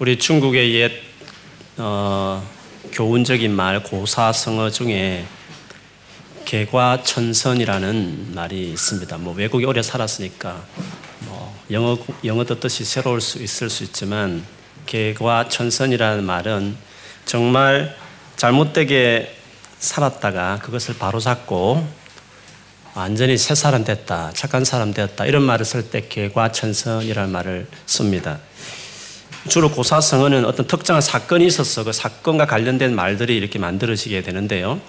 우리 중국의 옛 어, 교훈적인 말 고사성어 중에 개과천선이라는 말이 있습니다. 뭐 외국에 오래 살았으니까 뭐 영어 영어도 뜻이 새로울 수 있을 수 있지만 개과천선이라는 말은 정말 잘못되게 살았다가 그것을 바로잡고 완전히 새 사람 됐다, 착한 사람 되었다 이런 말을 쓸 때 개과천선이라는 말을 씁니다. 주로 고사성어는 어떤 특정한 사건이 있어서 그 사건과 관련된 말들이 이렇게 만들어지게 되는데요.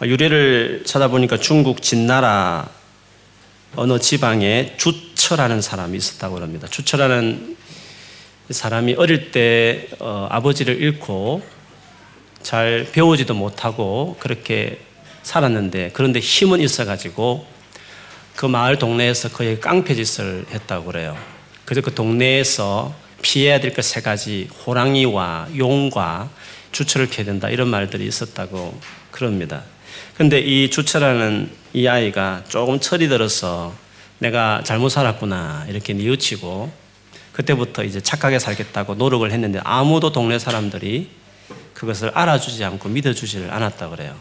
유래를 찾아보니까 중국 진나라 어느 지방에 주처라는 사람이 있었다고 합니다. 주처라는 사람이 어릴 때 어, 아버지를 잃고 잘 배우지도 못하고 그렇게 살았는데 그런데 힘은 있어가지고 그 마을 동네에서 거의 깡패짓을 했다고 그래요. 그래서 그 동네에서 피해야 될 것 세 가지 호랑이와 용과 주처를 피해야 된다 이런 말들이 있었다고 그럽니다. 근데 이 주처라는 이 아이가 조금 철이 들어서 내가 잘못 살았구나 이렇게 뉘우치고 그때부터 이제 착하게 살겠다고 노력을 했는데 아무도 동네 사람들이 그것을 알아주지 않고 믿어주지를 않았다 그래요.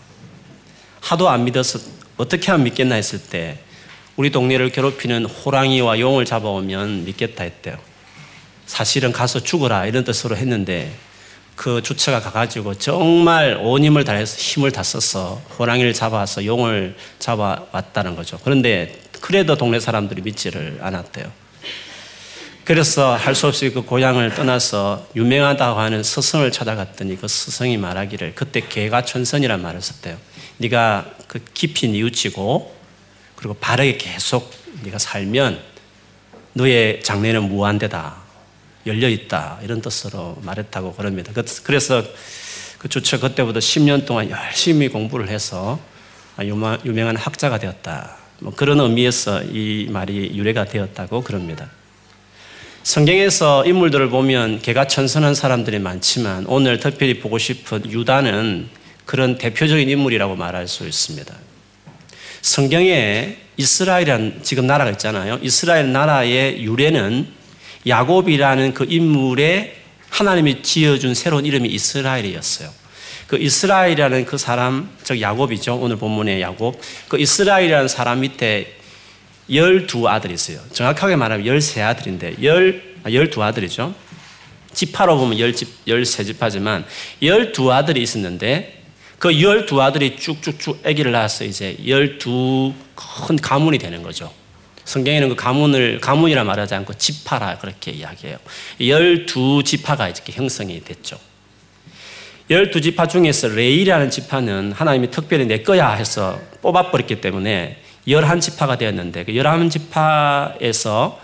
하도 안 믿어서 어떻게 하면 믿겠나 했을 때 우리 동네를 괴롭히는 호랑이와 용을 잡아오면 믿겠다 했대요. 사실은 가서 죽어라 이런 뜻으로 했는데 그 주처가 가가지고 정말 온 힘을 다해서 힘을 다 써서 호랑이를 잡아서 용을 잡아왔다는 거죠. 그런데 그래도 동네 사람들이 믿지를 않았대요. 그래서 할 수 없이 그 고향을 떠나서 유명하다고 하는 스승을 찾아갔더니 그 스승이 말하기를 그때 개가 천선이란 말을 썼대요. 네가 그 깊이 뉘우치고 그리고 바르게 계속 네가 살면 너의 장래는 무한대다. 열려 있다 이런 뜻으로 말했다고 그럽니다. 그, 그래서 그 주처 그때부터 10년 동안 열심히 공부를 해서 유명한 학자가 되었다. 뭐 그런 의미에서 이 말이 유래가 되었다고 그럽니다. 성경에서 인물들을 보면 개가 천선한 사람들이 많지만 오늘 특별히 보고 싶은 유다는 그런 대표적인 인물이라고 말할 수 있습니다. 성경에 이스라엘이란 지금 나라가 있잖아요. 이스라엘 나라의 유래는 야곱이라는 그 인물의 하나님이 지어준 새로운 이름이 이스라엘이었어요. 그 이스라엘이라는 그 사람, 즉 야곱이죠. 오늘 본문의 야곱. 그 이스라엘이라는 사람 밑에 열두 아들이 있어요. 정확하게 말하면 열세 아들인데, 열, 아, 열두 아들이죠. 지파로 보면 열집, 열세 지파지만, 열두 아들이 있었는데, 그 열두 아들이 쭉쭉쭉 아기를 낳아서 이제 열두 큰 가문이 되는 거죠. 성경에는 그 가문을 가문이라 말하지 않고 지파라 그렇게 이야기해요. 열두 지파가 이렇게 형성이 됐죠. 열두 지파 중에서 레이라는 지파는 하나님이 특별히 내 거야 해서 뽑아버렸기 때문에 열한 지파가 되었는데 그 열한 지파에서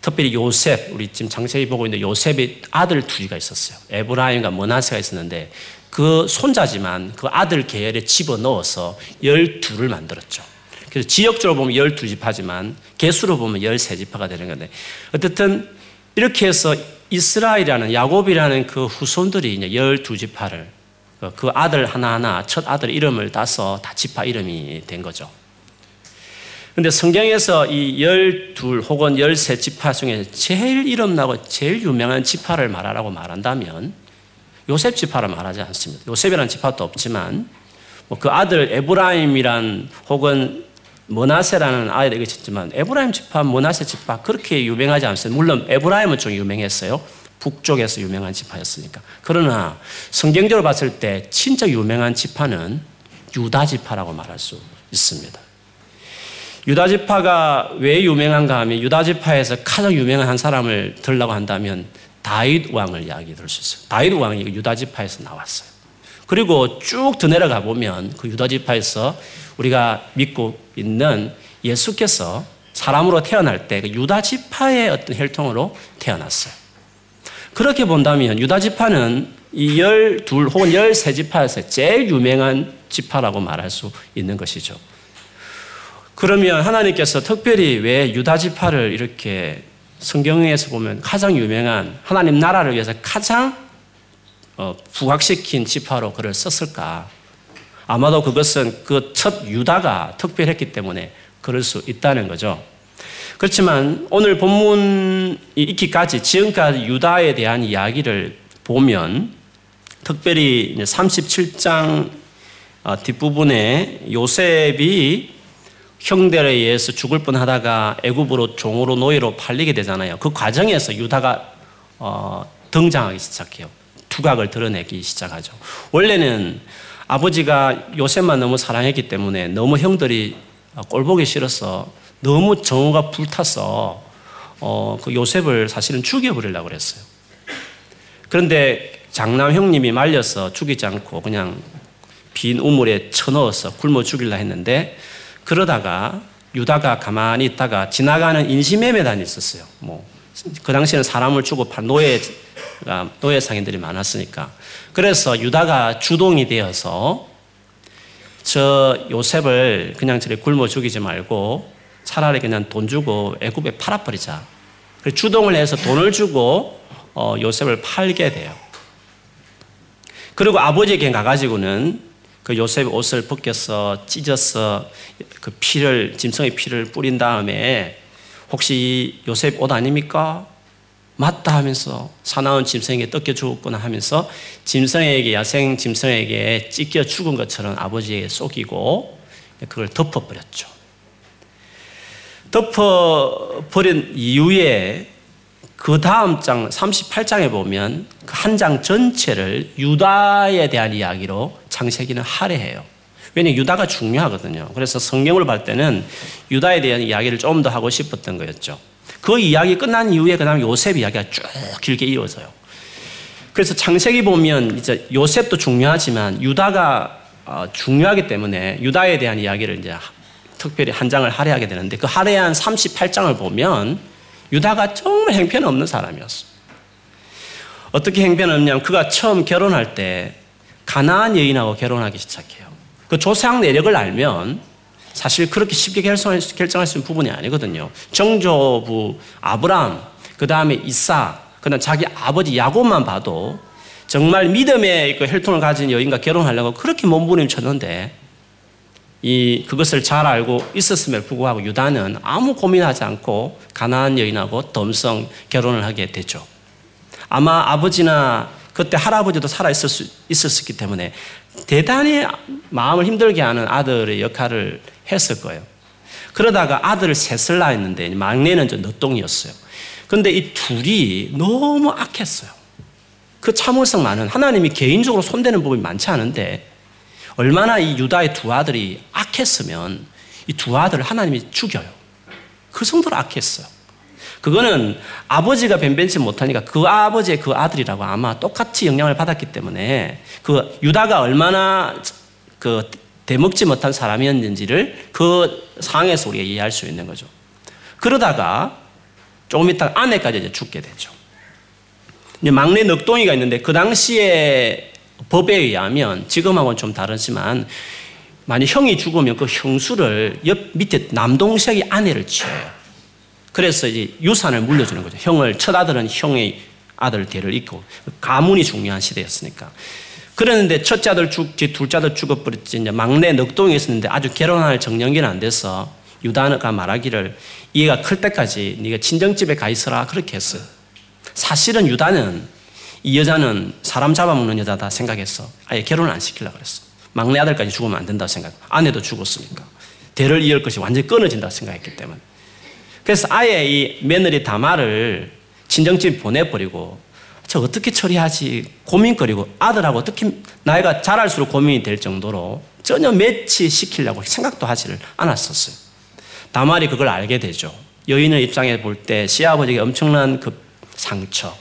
특별히 요셉 우리 지금 장세히 보고 있는 요셉의 아들 둘이가 있었어요. 에브라임과 머나세가 있었는데 그 손자지만 그 아들 계열에 집어 넣어서 열두를 만들었죠. 그래서 지역적으로 보면 12지파지만 개수로 보면 13지파가 되는 건데 어쨌든 이렇게 해서 이스라엘이라는 야곱이라는 그 후손들이 이제 12지파를 그 아들 하나하나 첫 아들 이름을 따서 다 지파 이름이 된 거죠. 근데 성경에서 이 12 혹은 13지파 중에 제일 이름 나고 제일 유명한 지파를 말하라고 말한다면 요셉 지파를 말하지 않습니다. 요셉이라는 지파도 없지만 뭐 그 아들 에브라임이란 혹은 모나세라는 아이가 있었지만 에브라임 지파, 모나세 지파 그렇게 유명하지 않습니다. 물론 에브라임은 좀 유명했어요. 북쪽에서 유명한 지파였으니까. 그러나 성경적으로 봤을 때 진짜 유명한 지파는 유다 지파라고 말할 수 있습니다. 유다 지파가 왜 유명한가 하면 유다 지파에서 가장 유명한 한 사람을 들라고 한다면 다윗 왕을 이야기 들을 수 있어요. 다윗 왕이 유다 지파에서 나왔어요. 그리고 쭉 더 내려가 보면 그 유다 지파에서 우리가 믿고 있는 예수께서 사람으로 태어날 때 그 유다 지파의 어떤 혈통으로 태어났어요. 그렇게 본다면 유다 지파는 이 열둘 혹은 열세 지파에서 제일 유명한 지파라고 말할 수 있는 것이죠. 그러면 하나님께서 특별히 왜 유다 지파를 이렇게 성경에서 보면 가장 유명한 하나님 나라를 위해서 가장 어, 부각시킨 지파로 그를 썼을까? 아마도 그것은 그 첫 유다가 특별했기 때문에 그럴 수 있다는 거죠. 그렇지만 오늘 본문이 있기까지 지금까지 유다에 대한 이야기를 보면 특별히 37장 어, 뒷부분에 요셉이 형들에 의해서 죽을 뻔하다가 애굽으로 종으로 노예로 팔리게 되잖아요. 그 과정에서 유다가 어, 등장하기 시작해요. 두각을 드러내기 시작하죠. 원래는 아버지가 요셉만 너무 사랑했기 때문에 너무 형들이 꼴보기 싫어서 너무 정오가 불타서 어, 그 요셉을 사실은 죽여버리려고 그랬어요. 그런데 장남 형님이 말려서 죽이지 않고 그냥 빈 우물에 쳐넣어서 굶어 죽일라 했는데 그러다가 유다가 가만히 있다가 지나가는 인신매매단이 있었어요. 뭐, 그 당시에는 사람을 주고 판 노예가, 노예 상인들이 많았으니까. 그래서 유다가 주동이 되어서 저 요셉을 그냥 저리 굶어 죽이지 말고 차라리 그냥 돈 주고 애굽에 팔아버리자. 주동을 해서 돈을 주고 어, 요셉을 팔게 돼요. 그리고 아버지에게 가가지고는 그 요셉 옷을 벗겨서 찢어서 그 피를 짐승의 피를 뿌린 다음에 혹시 요셉 옷 아닙니까? 맞다 하면서 사나운 짐승에게 뜯겨 죽었구나 하면서 짐승에게 야생 짐승에게 찢겨 죽은 것처럼 아버지에게 속이고 그걸 덮어버렸죠. 덮어버린 이후에 그 다음 장 38장에 보면 그 한 장 전체를 유다에 대한 이야기로 창세기는 할애해요. 왜냐 유다가 중요하거든요. 그래서 성경을 볼 때는 유다에 대한 이야기를 좀 더 하고 싶었던 거였죠. 그 이야기 끝난 이후에 그 다음 요셉 이야기가 쭉 길게 이어져요. 그래서 창세기 보면 이제 요셉도 중요하지만 유다가 어, 중요하기 때문에 유다에 대한 이야기를 이제 특별히 한 장을 할애하게 되는데 그 할애한 38장을 보면 유다가 정말 행편없는 사람이었어. 어떻게 행편없냐면 그가 처음 결혼할 때 가나안 여인하고 결혼하기 시작해요. 그 조상 내력을 알면 사실 그렇게 쉽게 결정할 수, 결정할 수 있는 부분이 아니거든요. 정조부 아브라함, 그 다음에 이사, 그 다음 자기 아버지 야곱만 봐도 정말 믿음의 그 혈통을 가진 여인과 결혼하려고 그렇게 몸부림쳤는데 이 그것을 잘 알고 있었음에도 불구하고 유다는 아무 고민하지 않고 가나안 여인하고 덤성 결혼을 하게 되죠. 아마 아버지나 그때 할아버지도 살아 있을 수 있었기 때문에 대단히 마음을 힘들게 하는 아들의 역할을 했을 거예요. 그러다가 아들을 셋을 낳았는데 막내는 좀 늦동이었어요. 그런데 이 둘이 너무 악했어요. 그 참을성 많은 하나님이 개인적으로 손대는 부분이 많지 않은데 얼마나 이 유다의 두 아들이 악했으면 이 두 아들을 하나님이 죽여요. 그 정도로 악했어요. 그거는 아버지가 변변치 못하니까 그 아버지의 그 아들이라고 아마 똑같이 영향을 받았기 때문에 그 유다가 얼마나 그 대먹지 못한 사람이었는지를 그 상황에서 우리가 이해할 수 있는 거죠. 그러다가 조금 있다 아내까지 이제 죽게 되죠. 이제 막내 넉동이가 있는데 그 당시에 법에 의하면 지금하고는 좀 다르지만 만약 형이 죽으면 그 형수를 옆 밑에 남동생이 아내를 취해요. 그래서 이제 유산을 물려주는 거죠. 형을 첫 아들은 형의 아들 대를 잇고 가문이 중요한 시대였으니까. 그랬는데 첫째 아들 죽지 둘째 아들 죽어버렸지 이제 막내 넉동이 있었는데 아주 결혼할 정년기는 안 돼서 유다가 말하기를 이해가 클 때까지 네가 친정집에 가 있어라 그렇게 했어요. 사실은 유다는 이 여자는 사람 잡아먹는 여자다 생각했어. 아예 결혼을 안 시키려고 그랬어. 막내 아들까지 죽으면 안 된다고 생각. 아내도 죽었으니까. 대를 이을 것이 완전히 끊어진다고 생각했기 때문에. 그래서 아예 이 며느리 다말을 친정집 보내버리고 저 어떻게 처리하지 고민거리고 아들하고 어떻게 나이가 자랄수록 고민이 될 정도로 전혀 매치시키려고 생각도 하지를 않았었어요. 다말이 그걸 알게 되죠. 여인의 입장에 볼 때 시아버지에게 엄청난 그 상처,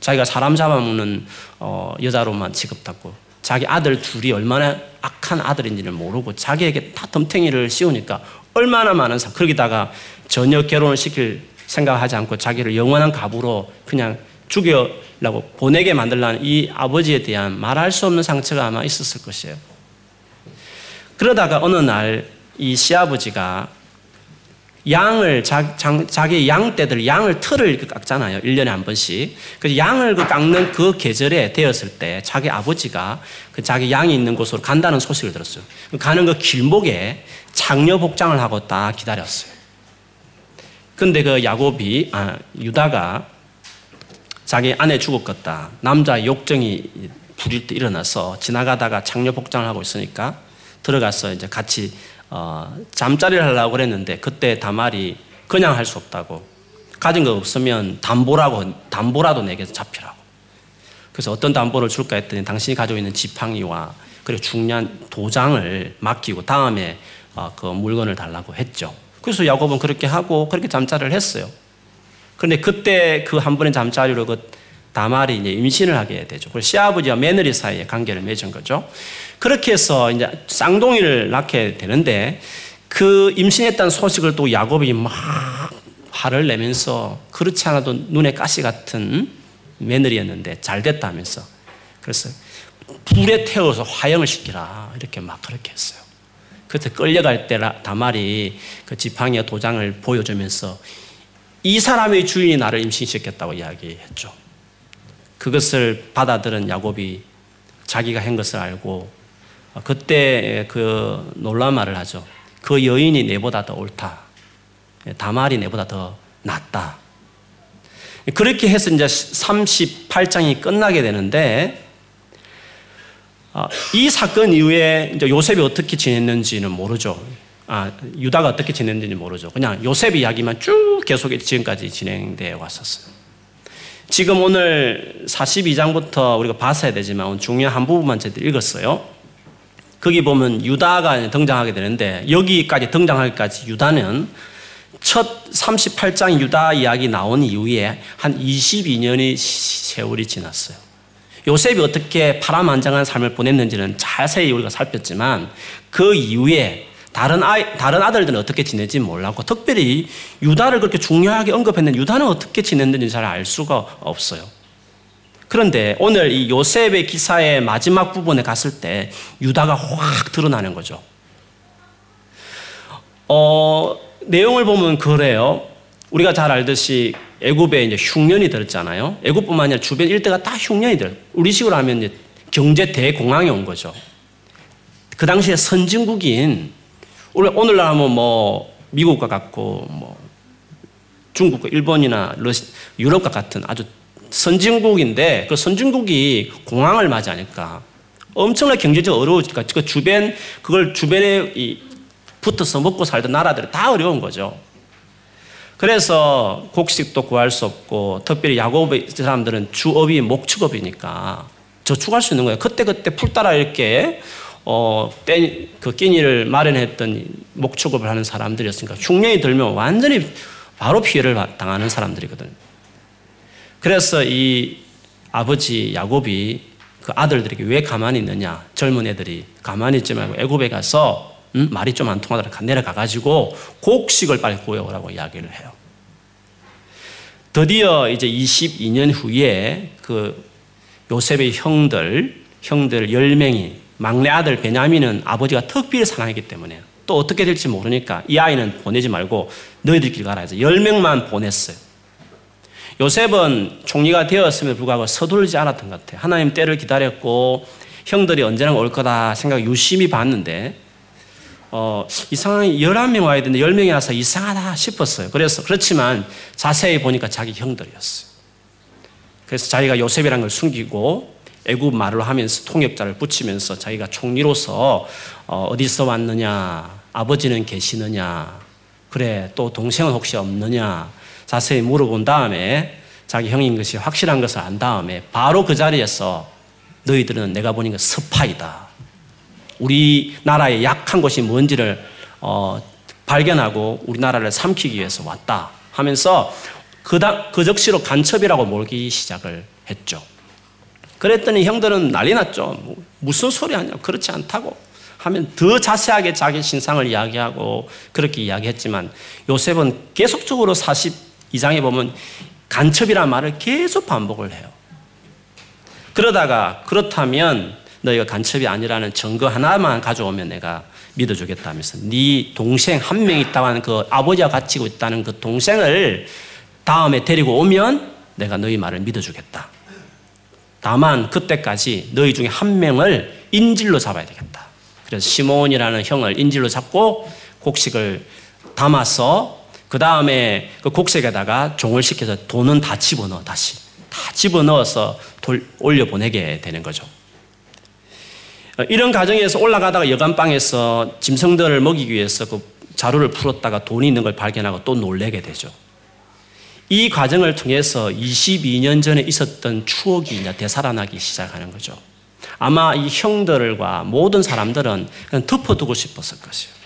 자기가 사람 잡아먹는 어, 여자로만 취급받고 자기 아들 둘이 얼마나 악한 아들인지를 모르고 자기에게 다 덤탱이를 씌우니까 얼마나 많은 상 그러기다가 전혀 결혼을 시킬 생각하지 않고 자기를 영원한 가부로 그냥 죽여라고 보내게 만들라는 이 아버지에 대한 말할 수 없는 상처가 아마 있었을 것이에요. 그러다가 어느 날 이 시아버지가 양을 자, 기 양떼들 양을 틀을 깎잖아요. 1년에 한 번씩. 그래서 양을 그 깎는 그 계절에 되었을 때 자기 아버지가 그 자기 양이 있는 곳으로 간다는 소식을 들었어요. 가는 그 길목에 장려 복장을 하고 딱 기다렸어요. 근데 그 야곱이 아 유다가 자기 아내 죽었겠다. 남자 욕정이 부릴 때 일어나서 지나가다가 장녀 복장을 하고 있으니까 들어가서 이제 같이 어, 잠자리를 하려고 그랬는데 그때 다말이 그냥 할 수 없다고 가진 거 없으면 담보라고 담보라도 내게 잡히라고. 그래서 어떤 담보를 줄까 했더니 당신이 가지고 있는 지팡이와 그리고 중요한 도장을 맡기고 다음에 어, 그 물건을 달라고 했죠. 그래서 야곱은 그렇게 하고 그렇게 잠자리를 했어요. 그런데 그때 그 한 번의 잠자리로 그 다말이 이제 임신을 하게 되죠. 그래서 시아버지와 며느리 사이에 관계를 맺은 거죠. 그렇게 해서 이제 쌍둥이를 낳게 되는데 그 임신했다는 소식을 또 야곱이 막 화를 내면서 그렇지 않아도 눈에 가시 같은 며느리였는데 잘 됐다면서 그래서 불에 태워서 화형을 시키라 이렇게 막 그렇게 했어요. 그때 끌려갈 때 다말이 그 지팡이와 도장을 보여주면서 이 사람의 주인이 나를 임신시켰다고 이야기했죠. 그것을 받아들은 야곱이 자기가 한 것을 알고 그때 그 놀라운 말을 하죠. 그 여인이 내보다 더 옳다. 다말이 내보다 더 낫다. 그렇게 해서 이제 38장이 끝나게 되는데 이 사건 이후에 요셉이 어떻게 지냈는지는 모르죠. 아, 유다가 어떻게 지냈는지 모르죠. 그냥 요셉 이야기만 쭉 계속 지금까지 진행되어 왔었어요. 지금 오늘 42장부터 우리가 봤어야 되지만 중요한 한 부분만 저희들 읽었어요. 거기 보면 유다가 등장하게 되는데 여기까지 등장하기까지 유다는 첫 38장 유다 이야기 나온 이후에 한 22년의 세월이 지났어요. 요셉이 어떻게 파란만장한 삶을 보냈는지는 자세히 우리가 살폈지만 그 이후에 다른 아이, 다른 아들들은 어떻게 지내지 몰랐고 특별히 유다를 그렇게 중요하게 언급했는데 유다는 어떻게 지냈는지 잘 알 수가 없어요. 그런데 오늘 이 요셉의 기사의 마지막 부분에 갔을 때 유다가 확 드러나는 거죠. 어, 내용을 보면 그래요. 우리가 잘 알듯이 애굽에 이제 흉년이 들었잖아요. 애굽뿐만 아니라 주변 일대가 다 흉년이 들. 우리 식으로 하면 이제 경제 대공황이 온 거죠. 그 당시에 선진국인 우리 오늘날 하면 뭐 미국과 같고 뭐 중국과 일본이나 러시, 유럽과 같은 아주 선진국인데 그 선진국이 공황을 맞이 하니까 엄청나게 경제적 어려우니까 그 주변 그걸 주변에 붙어서 먹고 살던 나라들이 다 어려운 거죠. 그래서 곡식도 구할 수 없고 특별히 야곱의 사람들은 주업이 목축업이니까 저축할 수 있는 거예요. 그때 그때 풀 따라 이렇게 어, 때, 그 끼니를 마련했던 목축업을 하는 사람들이었으니까 흉년이 들면 완전히 바로 피해를 당하는 사람들이거든요. 그래서 이 아버지 야곱이 그 아들들에게 왜 가만히 있느냐? 젊은 애들이 가만히 있지 말고 애굽에 가서 음? 말이 좀 안 통하더라 내려가 가지고 곡식을 빨리 구해오라고 이야기를 해요. 드디어 이제 22년 후에 그 요셉의 형들, 형들 10명이 막내 아들 베냐민은 아버지가 특별히 사랑했기 때문에 또 어떻게 될지 모르니까 이 아이는 보내지 말고 너희들끼리 가라 해서 10명만 보냈어요. 요셉은 총리가 되었음에도 불구하고 서둘지 않았던 것 같아요. 하나님 때를 기다렸고 형들이 언제나 올 거다 생각 유심히 봤는데 어, 이상하게 11명 와야 되는데 10명이 와서 이상하다 싶었어요. 그래서, 그렇지만 자세히 보니까 자기 형들이었어요. 그래서 자기가 요셉이라는 걸 숨기고 애굽 말을 하면서 통역자를 붙이면서 자기가 총리로서 어, 디서 왔느냐, 아버지는 계시느냐, 그래, 또 동생은 혹시 없느냐, 자세히 물어본 다음에 자기 형인 것이 확실한 것을 안 다음에 바로 그 자리에서 너희들은 내가 보니까 스파이다. 우리 나라의 약한 곳이 뭔지를 어, 발견하고 우리나라를 삼키기 위해서 왔다 하면서 그다, 그 적시로 간첩이라고 몰기 시작을 했죠. 그랬더니 형들은 난리 났죠. 뭐, 무슨 소리 하냐. 그렇지 않다고. 하면 더 자세하게 자기 신상을 이야기하고 그렇게 이야기했지만 요셉은 계속적으로 42장에 보면 간첩이라는 말을 계속 반복을 해요. 그러다가 그렇다면 너희가 간첩이 아니라는 증거 하나만 가져오면 내가 믿어주겠다면서 네 동생 한 명 있다고 하는 그 아버지와 같이 있다는 그 동생을 다음에 데리고 오면 내가 너희 말을 믿어주겠다. 다만 그때까지 너희 중에 한 명을 인질로 잡아야 되겠다. 그래서 시몬이라는 형을 인질로 잡고 곡식을 담아서 그 다음에 그 곡색에다가 종을 시켜서 돈은 다 집어넣어 다시 다 집어넣어서 돌, 올려 보내게 되는 거죠. 어, 이런 과정에서 올라가다가 여간방에서 짐승들을 먹이기 위해서 그 자루를 풀었다가 돈이 있는 걸 발견하고 또 놀래게 되죠. 이 과정을 통해서 22년 전에 있었던 추억이 이제 되살아나기 시작하는 거죠. 아마 이 형들과 모든 사람들은 그냥 덮어두고 싶었을 것이에요.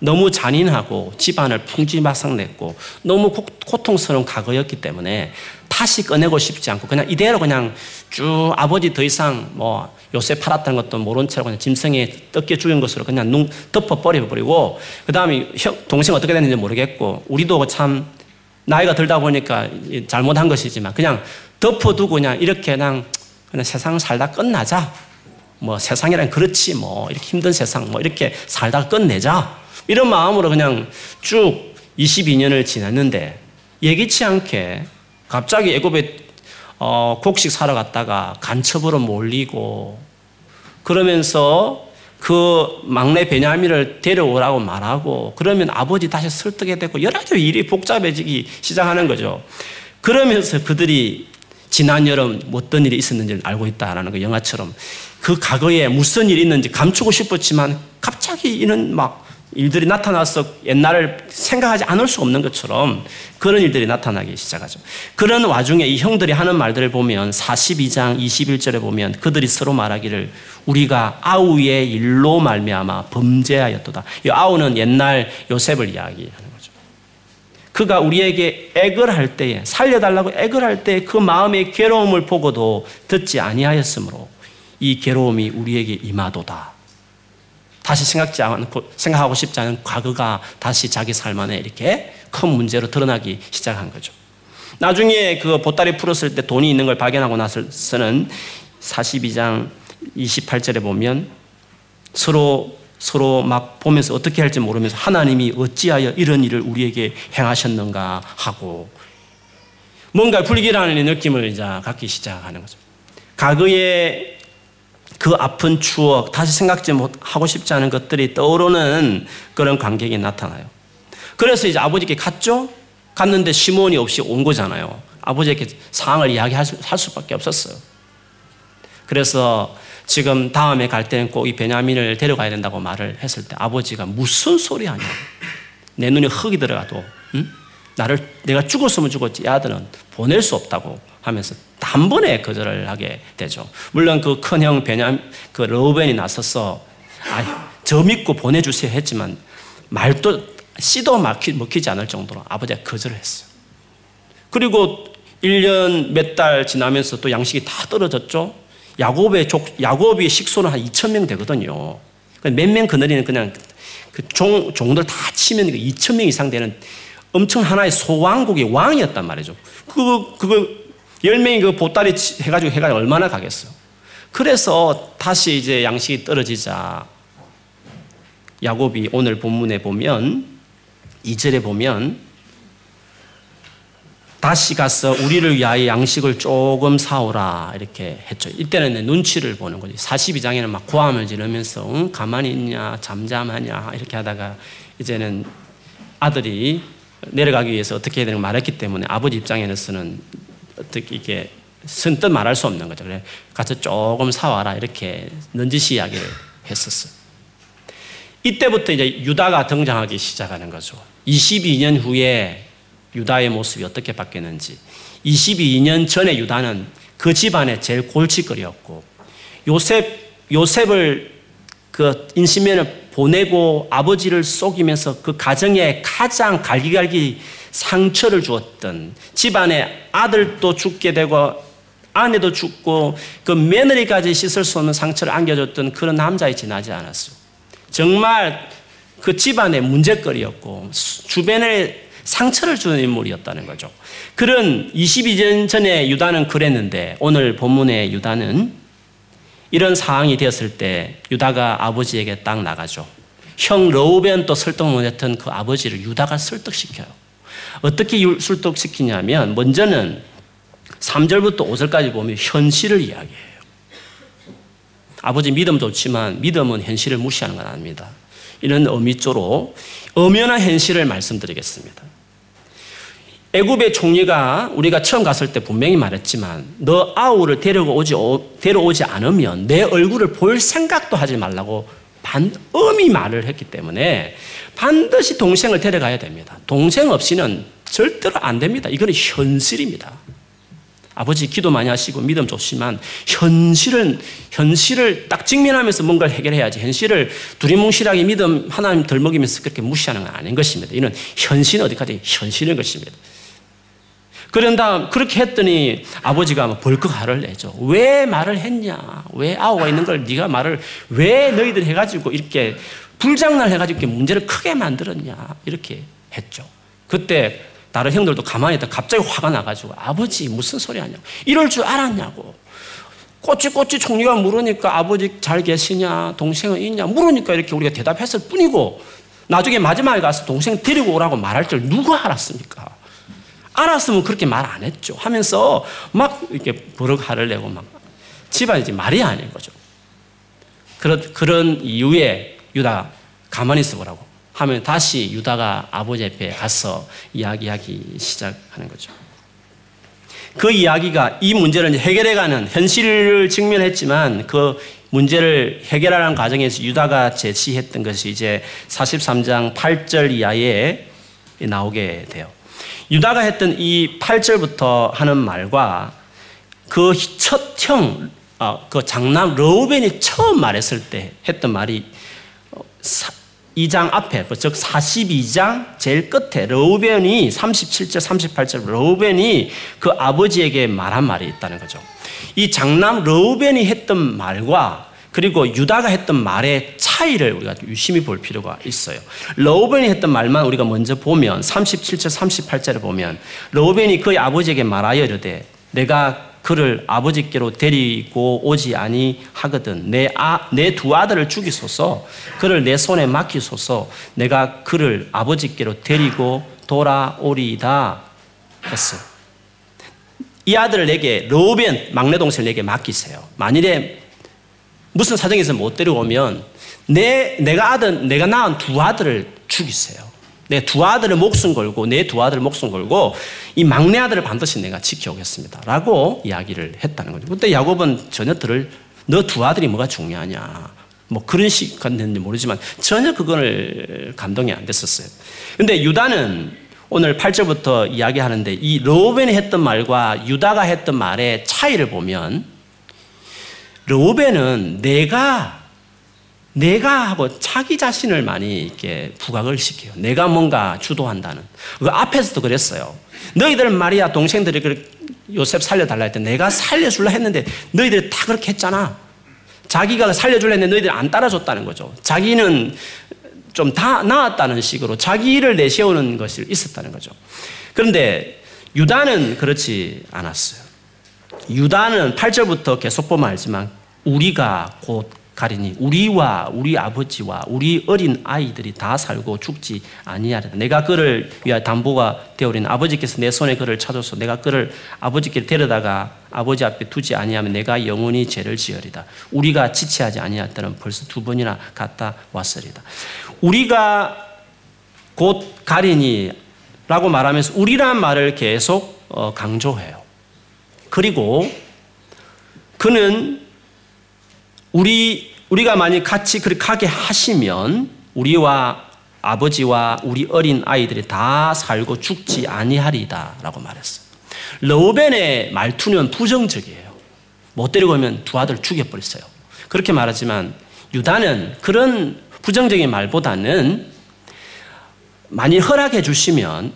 너무 잔인하고 집안을 풍지마상 냈고 너무 고통스러운 과거였기 때문에 다시 꺼내고 싶지 않고 그냥 이대로 그냥 쭉 아버지 더 이상 뭐 요새 팔았다는 것도 모른 채로 그냥 짐승에 뜯겨 죽인 것으로 그냥 눈 덮어 버려버리고 그 다음에 동생 어떻게 됐는지 모르겠고 우리도 참 나이가 들다 보니까 잘못한 것이지만 그냥 덮어두고 그냥 이렇게 그냥 그냥 세상 살다 끝나자. 뭐 세상이란 그렇지 뭐. 이렇게 힘든 세상 뭐 이렇게 살다 끝내자. 이런 마음으로 그냥 쭉 22년을 지났는데 예기치 않게 갑자기 애굽에 어, 곡식 사러 갔다가 간첩으로 몰리고 그러면서 그 막내 베냐민을 데려오라고 말하고 그러면 아버지 다시 설득해 되고 여러 가지 일이 복잡해지기 시작하는 거죠. 그러면서 그들이 지난 여름 어떤 일이 있었는지를 알고 있다라는 그 영화처럼 그 과거에 무슨 일이 있는지 감추고 싶었지만 갑자기 이는 막 일들이 나타나서 옛날을 생각하지 않을 수 없는 것처럼 그런 일들이 나타나기 시작하죠. 그런 와중에 이 형들이 하는 말들을 보면 42장 21절에 보면 그들이 서로 말하기를 우리가 아우의 일로 말미암아 범죄하였도다. 이 아우는 옛날 요셉을 이야기하는 거죠. 그가 우리에게 액을 할 때에 살려달라고 액을 할때 그 마음의 괴로움을 보고도 듣지 아니하였으므로 이 괴로움이 우리에게 임하도다. 다시 생각지 않고 생각하고 싶지 않은 과거가 다시 자기 삶 안에 이렇게 큰 문제로 드러나기 시작한 거죠. 나중에 그 보따리 풀었을 때 돈이 있는 걸 발견하고 나서는 42장 28절에 보면 서로 서로 막 보면서 어떻게 할지 모르면서 하나님이 어찌하여 이런 일을 우리에게 행하셨는가 하고 뭔가 불길한 느낌을 이제 갖기 시작하는 거죠. 과거에 그 아픈 추억, 다시 생각지 못하고 싶지 않은 것들이 떠오르는 그런 관객이 나타나요. 그래서 이제 아버지께 갔죠? 갔는데 시몬이 없이 온 거잖아요. 아버지에게 상황을 이야기할 수밖에 없었어요. 그래서 지금 다음에 갈 때는 꼭 이 베냐민을 데려가야 된다고 말을 했을 때 아버지가 무슨 소리 하냐. 내 눈에 흙이 들어가도, 응? 나를, 내가 죽었으면 죽었지. 이 아들은 보낼 수 없다고 하면서 단번에 거절을 하게 되죠. 물론 그 큰형 베냐민, 그 러벤이 나서서 아, 저 믿고 보내주세요 했지만 말도 씨도 막히, 먹히지 않을 정도로 아버지가 거절을 했어요. 그리고 1년 몇 달 지나면서 또 양식이 다 떨어졌죠. 야곱의 족, 야곱의 식소는 한 2천 명 되거든요. 그러니까 몇명 그늘이는 그냥 그 종, 종들 다 치면 2천 명 이상 되는 엄청 하나의 소왕국의 왕이었단 말이죠. 그, 그거 열 명이 그 보따리 해가지고 해가 얼마나 가겠어. 그래서 다시 이제 양식이 떨어지자 야곱이 오늘 본문에 보면 2절에 보면 다시 가서 우리를 위하여 양식을 조금 사오라 이렇게 했죠. 이때는 눈치를 보는 거지. 42장에는 막 고함을 지르면서 응? 가만히 있냐 잠잠하냐 이렇게 하다가 이제는 아들이 내려가기 위해서 어떻게 해야 되는 말했기 때문에 아버지 입장에서는 어떻게 이게 선뜻 말할 수 없는 거죠. 그래 가서 조금 사와라 이렇게 넌지시 이야기를 했었어. 이때부터 이제 유다가 등장하기 시작하는 거죠. 22년 후에 유다의 모습이 어떻게 바뀌었는지. 22년 전에 유다는 그 집안의 제일 골칫거리였고 요셉 요셉을 그 인신면을 보내고 아버지를 속이면서 그 가정에 가장 갈기갈기 상처를 주었던 집안에 아들도 죽게 되고 아내도 죽고 그 며느리까지 씻을 수 없는 상처를 안겨줬던 그런 남자에 지나지 않았어. 정말 그 집안의 문제거리였고 주변에 상처를 주는 인물이었다는 거죠. 그런 22년 전에 유다는 그랬는데 오늘 본문의 유다는 이런 상황이 되었을 때 유다가 아버지에게 딱 나가죠. 형 러우벤 또 설득 못했던 그 아버지를 유다가 설득시켜요. 어떻게 설득시키냐면 먼저는 3절부터 5절까지 보면 현실을 이야기해요. 아버지 믿음 좋지만 믿음은 현실을 무시하는 건 아닙니다. 이런 의미조로 엄연한 현실을 말씀드리겠습니다. 애굽의 총리가 우리가 처음 갔을 때 분명히 말했지만 너 아우를 데려오지 데려오지 않으면 내 얼굴을 볼 생각도 하지 말라고 반엄히 말을 했기 때문에 반드시 동생을 데려가야 됩니다. 동생 없이는 절대로 안 됩니다. 이거는 현실입니다. 아버지 기도 많이 하시고 믿음 좋지만 현실은 현실을 딱 직면하면서 뭔가를 해결해야지 현실을 두리뭉실하게 믿음 하나님 덜 먹이면서 그렇게 무시하는 건 아닌 것입니다. 이는 현실은 어디까지 현실인 것입니다. 그런 다음 그렇게 했더니 아버지가 벌컥 화를 내죠. 왜 말을 했냐? 왜 아우가 있는 걸 네가 말을 왜 너희들 해가지고 이렇게 불장난 해가지고 이렇게 문제를 크게 만들었냐? 이렇게 했죠. 그때 다른 형들도 가만히 있다 갑자기 화가 나가지고 아버지 무슨 소리 하냐고 이럴 줄 알았냐고 꼬치꼬치 총리가 물으니까 아버지 잘 계시냐 동생은 있냐 물으니까 이렇게 우리가 대답했을 뿐이고 나중에 마지막에 가서 동생 데리고 오라고 말할 줄 누가 알았습니까? 알았으면 그렇게 말 안 했죠. 하면서 막 이렇게 버럭 화를 내고 막 집안이 이제 말이 아닌 거죠. 그런, 그런 이유에 유다 가만히 있어 보라고 하면 다시 유다가 아버지 앞에 가서 이야기하기 시작하는 거죠. 그 이야기가 이 문제를 해결해가는 현실을 직면했지만 그 문제를 해결하는 과정에서 유다가 제시했던 것이 이제 43장 8절 이하에 나오게 돼요. 유다가 했던 이 8절부터 하는 말과 그 첫 형, 어, 그 장남 러우벤이 처음 말했을 때 했던 말이 2장 앞에, 즉 42장 제일 끝에 러우벤이 37절, 38절 러우벤이 그 아버지에게 말한 말이 있다는 거죠. 이 장남 러우벤이 했던 말과 그리고 유다가 했던 말의 차이를 우리가 유심히 볼 필요가 있어요. 러우벤이 했던 말만 우리가 먼저 보면 37절 38절을 보면 러우벤이 그의 아버지에게 말하여 이르되 내가 그를 아버지께로 데리고 오지 아니하거든 내 아, 내 두 아들을 죽이소서 그를 내 손에 맡기소서 내가 그를 아버지께로 데리고 돌아오리다 했어요. 이 아들을 내게 러벤 막내 동생을 내게 맡기세요. 만일에 무슨 사정에서 못 데려오면 내, 내가 아들, 내가 낳은 두 아들을 죽이세요. 내 두 아들을 목숨 걸고, 내 두 아들을 목숨 걸고, 이 막내 아들을 반드시 내가 지켜오겠습니다. 라고 이야기를 했다는 거죠. 그때 야곱은 전혀 들을, 너 두 아들이 뭐가 중요하냐. 뭐 그런 식이 됐는지 모르지만 전혀 그거를 감동이 안 됐었어요. 근데 유다는 오늘 8절부터 이야기하는데 이 로벤이 했던 말과 유다가 했던 말의 차이를 보면 르우벤은 내가 내가 하고 자기 자신을 많이 이렇게 부각을 시켜요. 내가 뭔가 주도한다는. 그 앞에서도 그랬어요. 너희들 말이야 동생들이 그 요셉 살려달라 했때 내가 살려줄라 했는데 너희들이 다 그렇게 했잖아. 자기가 살려줄라 했는데 너희들이 안 따라줬다는 거죠. 자기는 좀 다 나았다는 식으로 자기를 내세우는 것이 있었다는 거죠. 그런데 유다는 그렇지 않았어요. 유다는 8절부터 계속 보면 알지만 우리가 곧 가리니 우리와 우리 아버지와 우리 어린 아이들이 다 살고 죽지 아니하리다. 내가 그를 위하여 담보가 되어린 아버지께서 내 손에 그를 찾아서 내가 그를 아버지께 데려다가 아버지 앞에 두지 아니하면 내가 영원히 죄를 지으리다. 우리가 지체하지 아니하였다는 벌써 두 번이나 갔다 왔으리다. 우리가 곧 가리니라고 말하면서 우리란 말을 계속 어, 강조해요. 그리고 그는 우리, 우리가 만약 같이 그렇게 하게 하시면 우리와 아버지와 우리 어린 아이들이 다 살고 죽지 아니하리다 라고 말했어요. 러벤의 말투는 부정적이에요. 못 데리고 오면 두 아들 죽여버렸어요. 그렇게 말하지만 유다는 그런 부정적인 말보다는 많이 허락해 주시면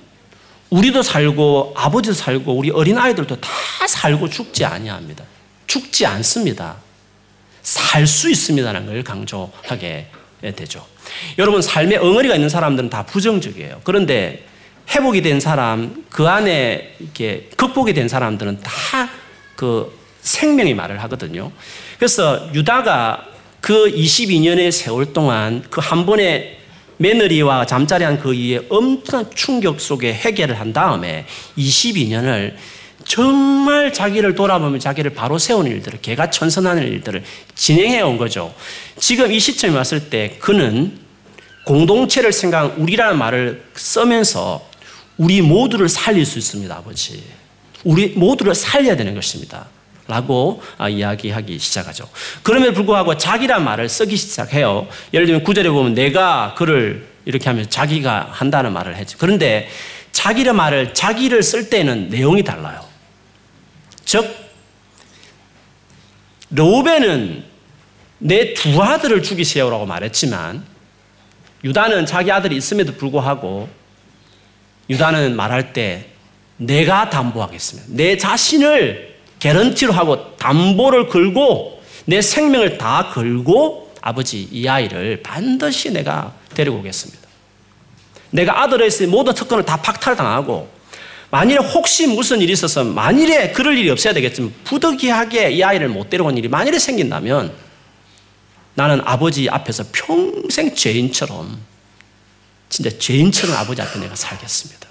우리도 살고 아버지도 살고 우리 어린 아이들도 다 살고 죽지 아니합니다. 죽지 않습니다. 살 수 있습니다라는 걸 강조하게 되죠. 여러분 삶에 엉어리가 있는 사람들은 다 부정적이에요. 그런데 회복이 된 사람, 그 안에 이렇게 극복이 된 사람들은 다 그 생명이 말을 하거든요. 그래서 유다가 그 22년의 세월 동안 그 한 번의 며느리와 잠자리한 그 이에 엄청난 충격 속에 해결을 한 다음에 22년을 정말 자기를 돌아보면 자기를 바로 세우는 일들을, 개가 천선하는 일들을 진행해 온 거죠. 지금 이 시점에 왔을 때 그는 공동체를 생각한 우리라는 말을 쓰면서 우리 모두를 살릴 수 있습니다, 아버지. 우리 모두를 살려야 되는 것입니다. 라고 아, 이야기하기 시작하죠. 그럼에도 불구하고 자기란 말을 쓰기 시작해요. 예를 들면 구절에 보면 내가 그를 이렇게 하면 자기가 한다는 말을 했죠. 그런데 자기의 말을 자기를 쓸 때는 내용이 달라요. 즉 로벤은 내 두 아들을 죽이세요라고 말했지만 유다는 자기 아들이 있음에도 불구하고 유다는 말할 때 내가 담보하겠습니다. 내 자신을 개런티로 하고 담보를 걸고 내 생명을 다 걸고 아버지 이 아이를 반드시 내가 데리고 오겠습니다. 내가 아들에 있을 모든 특권을 다 박탈당하고 만일에 혹시 무슨 일이 있어서 만일에 그럴 일이 없어야 되겠지만 부득이하게 이 아이를 못 데려온 일이 만일에 생긴다면 나는 아버지 앞에서 평생 죄인처럼 진짜 죄인처럼 아버지 앞에 내가 살겠습니다.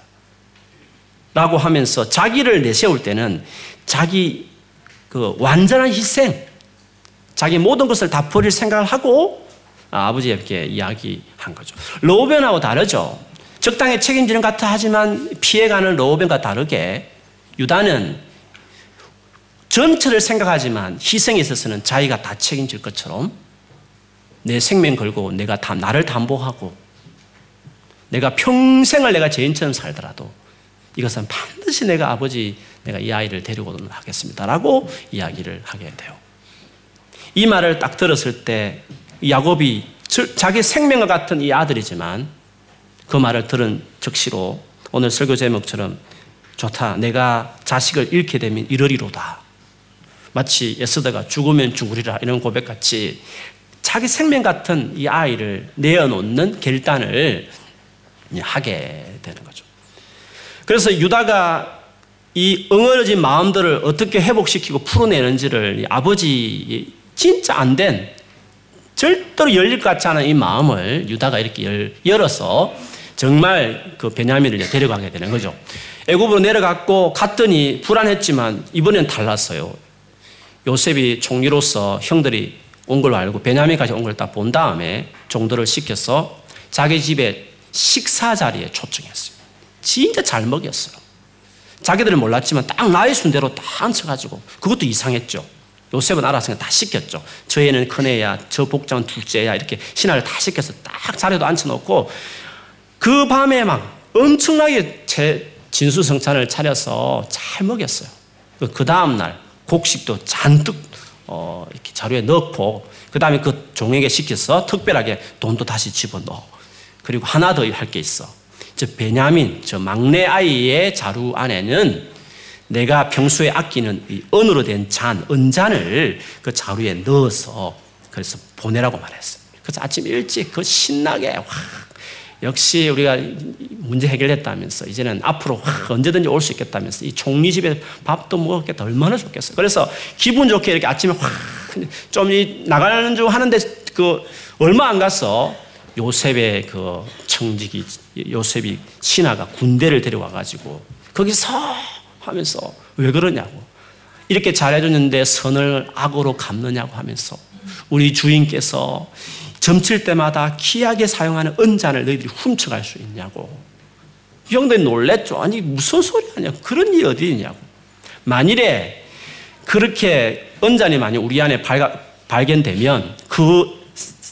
라고 하면서 자기를 내세울 때는 자기 그 완전한 희생, 자기 모든 것을 다 버릴 생각을 하고 아버지에게 이야기한 거죠. 로벤하고 다르죠. 적당히 책임지는 것 같아 하지만 피해가는 로벤과 다르게 유다는 전체를 생각하지만 희생에 있어서는 자기가 다 책임질 것처럼 내 생명 걸고 내가 다 나를 담보하고 내가 평생을 내가 죄인처럼 살더라도 이것은 반드시 내가 아버지 내가 이 아이를 데리고 하겠습니다라고 이야기를 하게 돼요. 이 말을 딱 들었을 때 야곱이 자기 생명과 같은 이 아들이지만 그 말을 들은 즉시로 오늘 설교 제목처럼 좋다. 내가 자식을 잃게 되면 이러리로다. 마치 에스더가 죽으면 죽으리라 이런 고백같이 자기 생명 같은 이 아이를 내어놓는 결단을 하게 되는 거죠. 그래서 유다가 이 응어러진 마음들을 어떻게 회복시키고 풀어내는지를 아버지 진짜 안 된 절대로 열릴 것 같지 않은 이 마음을 유다가 이렇게 열, 열어서 정말 그 베냐민을 데려가게 되는 거죠. 애굽으로 내려갔고 갔더니 불안했지만 이번엔 달랐어요. 요셉이 총리로서 형들이 온 걸 알고 베냐민까지 온걸딱본 다음에 종들을 시켜서 자기 집에 식사 자리에 초청했어요. 진짜 잘 먹였어요. 자기들은 몰랐지만 딱 나의 순대로 딱 앉혀가지고 그것도 이상했죠. 요셉은 알았으니까 다 시켰죠. 저 애는 큰 애야, 저 복장은 둘째야 이렇게 신하를 다 시켜서 딱 자리도 앉혀놓고 그 밤에 막 엄청나게 제 진수성찬을 차려서 잘 먹였어요. 그 다음날 곡식도 잔뜩 어, 이렇게 자루에 넣고 그 다음에 그 종에게 시켜서 특별하게 돈도 다시 집어넣어. 그리고 하나 더 할 게 있어. 저 베냐민, 저 막내 아이의 자루 안에는 내가 평소에 아끼는 이 은으로 된 잔, 은잔을 그 자루에 넣어서 그래서 보내라고 말했어요. 그래서 아침 일찍 그 신나게 와 역시 우리가 문제 해결했다면서 이제는 앞으로 확 언제든지 올 수 있겠다면서 이 총리 집에 밥도 먹었겠다 얼마나 좋겠어. 그래서 기분 좋게 이렇게 아침에 확좀 나가는 중 하는데 그 얼마 안 갔어. 요셉의 그 청직이 요셉이 신하가 군대를 데려와 가지고 거기서 하면서 왜 그러냐고 이렇게 잘해줬는데 선을 악으로 갚느냐고 하면서 우리 주인께서 점칠 때마다 귀하게 사용하는 은잔을 너희들이 훔쳐갈 수 있냐고 형들이 놀랬죠 아니 무슨 소리 하냐 그런 일이 어디 있냐고 만일에 그렇게 은잔이 만약 우리 안에 발견되면 그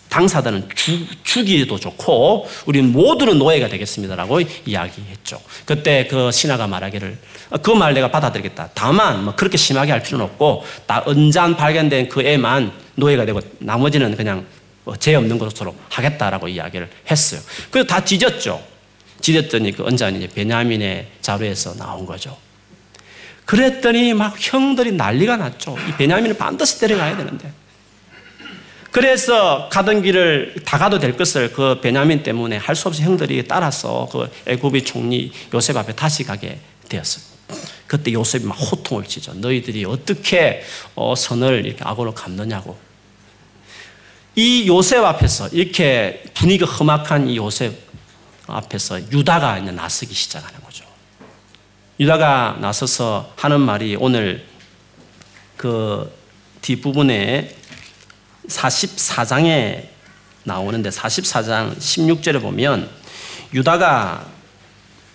당사자는 죽, 죽이도 좋고 우리는 모두는 노예가 되겠습니다라고 이야기했죠. 그때 그 신하가 말하기를 그 말 내가 받아들이겠다. 다만 뭐 그렇게 심하게 할 필요는 없고 딱 은잔 발견된 그 애만 노예가 되고 나머지는 그냥 뭐 죄 없는 것으로 하겠다라고 이야기를 했어요. 그래서 다 뒤졌죠. 뒤졌더니 그 은잔이 이제 베냐민의 자루에서 나온 거죠. 그랬더니 막 형들이 난리가 났죠. 이 베냐민을 반드시 데려가야 되는데. 그래서 가던 길을 다 가도 될 것을 그 베냐민 때문에 할 수 없이 형들이 따라서 그 애굽의 총리 요셉 앞에 다시 가게 되었어요. 그때 요셉이 막 호통을 치죠. 너희들이 어떻게 어, 선을 이렇게 악으로 갚느냐고. 이 요셉 앞에서 이렇게 분위기가 험악한 이 요셉 앞에서 유다가 이제 나서기 시작하는 거죠. 유다가 나서서 하는 말이 오늘 그 뒷부분에 44장에 나오는데 44장 16절에 보면 유다가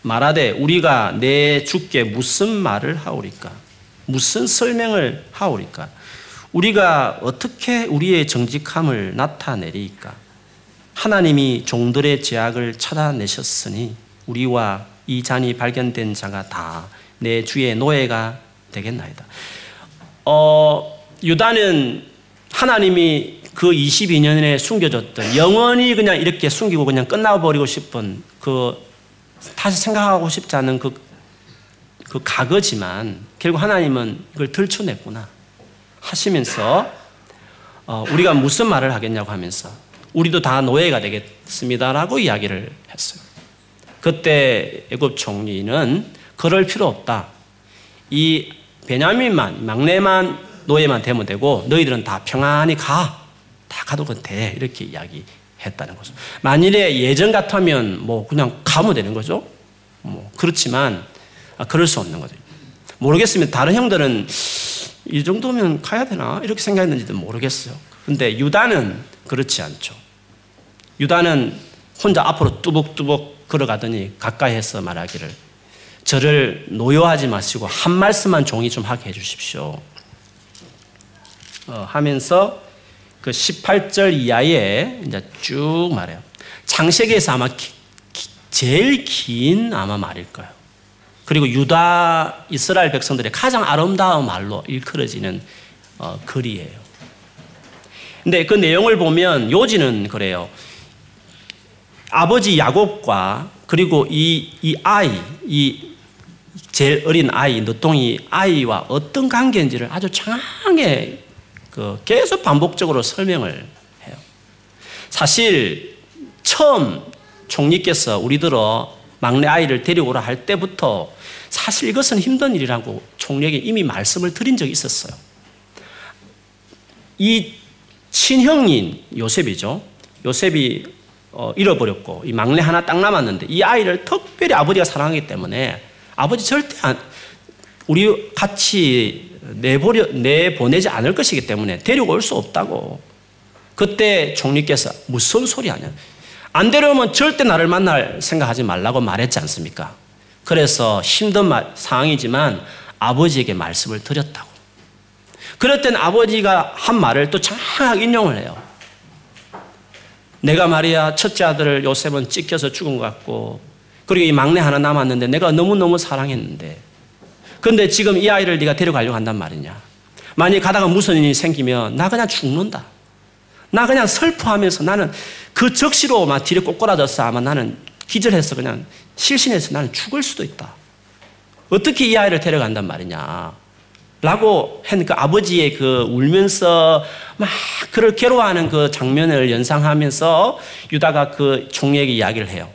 말하되 우리가 내 주께 무슨 말을 하오리까? 무슨 설명을 하오리까? 우리가 어떻게 우리의 정직함을 나타내리까? 하나님이 종들의 죄악을 찾아내셨으니 우리와 이 잔이 발견된 자가 다 내 주의 노예가 되겠나이다. 어, 유다는 하나님이 그 22년에 숨겨줬던 영원히 그냥 이렇게 숨기고 그냥 끝나버리고 싶은 그 다시 생각하고 싶지 않은 그, 그 과거지만 결국 하나님은 이걸 들춰냈구나 하시면서 어, 우리가 무슨 말을 하겠냐고 하면서 우리도 다 노예가 되겠습니다라고 이야기를 했어요. 그때 애굽 총리는 그럴 필요 없다. 이 베냐민만 막내만 노예만 되면 되고 너희들은 다 평안히 가. 다 가도 돼. 이렇게 이야기했다는 거죠. 만일에 예전 같으면 뭐 그냥 가면 되는 거죠. 뭐 그렇지만 아, 그럴 수 없는 거죠. 모르겠으면 다른 형들은 이 정도면 가야 되나 이렇게 생각했는지도 모르겠어요. 근데 유다는 그렇지 않죠. 유다는 혼자 앞으로 뚜벅뚜벅 걸어가더니 가까이해서 말하기를 저를 노여하지 마시고 한 말씀만 종이 좀 하게 해주십시오. 어, 하면서 그 18절 이하에 이제 쭉 말해요. 창세기에서 아마 기, 기, 제일 긴 아마 말일 거예요. 그리고 유다 이스라엘 백성들의 가장 아름다운 말로 일컬어지는 어, 글이에요. 근데 그 내용을 보면 요지는 그래요. 아버지 야곱과 그리고 이, 이 아이, 이 제일 어린 아이, 늦둥이 아이와 어떤 관계인지를 아주 장하게 그 계속 반복적으로 설명을 해요. 사실 처음 총리께서 우리들어 막내 아이를 데리고 오라 할 때부터 사실 이것은 힘든 일이라고 총리에게 이미 말씀을 드린 적이 있었어요. 이 친형인 요셉이죠. 요셉이 어, 잃어버렸고 이 막내 하나 딱 남았는데 이 아이를 특별히 아버지가 사랑하기 때문에 아버지 절대 안, 우리 같이 내버려, 내보내지 않을 것이기 때문에 데리고 올 수 없다고. 그때 총리께서 무슨 소리 하냐. 안 데려오면 절대 나를 만날 생각하지 말라고 말했지 않습니까? 그래서 힘든 말, 상황이지만 아버지에게 말씀을 드렸다고. 땐 아버지가 한 말을 또 장하게 인용을 해요. 내가 말이야 첫째 아들을 요셉은 찢겨서 죽은 것 같고 그리고 이 막내 하나 남았는데 내가 너무너무 사랑했는데 근데 지금 이 아이를 네가 데려가려고 한단 말이냐. 만약 가다가 무슨 일이 생기면 나 그냥 죽는다. 나 그냥 슬퍼하면서 나는 그 적시로 막 뒤를 꼬꾸라져서 아마 나는 기절해서 그냥 실신해서 나는 죽을 수도 있다. 어떻게 이 아이를 데려간단 말이냐. 라고 했그 아버지의 그 울면서 막 그를 괴로워하는 그 장면을 연상하면서 유다가 그 총리에게 이야기를 해요.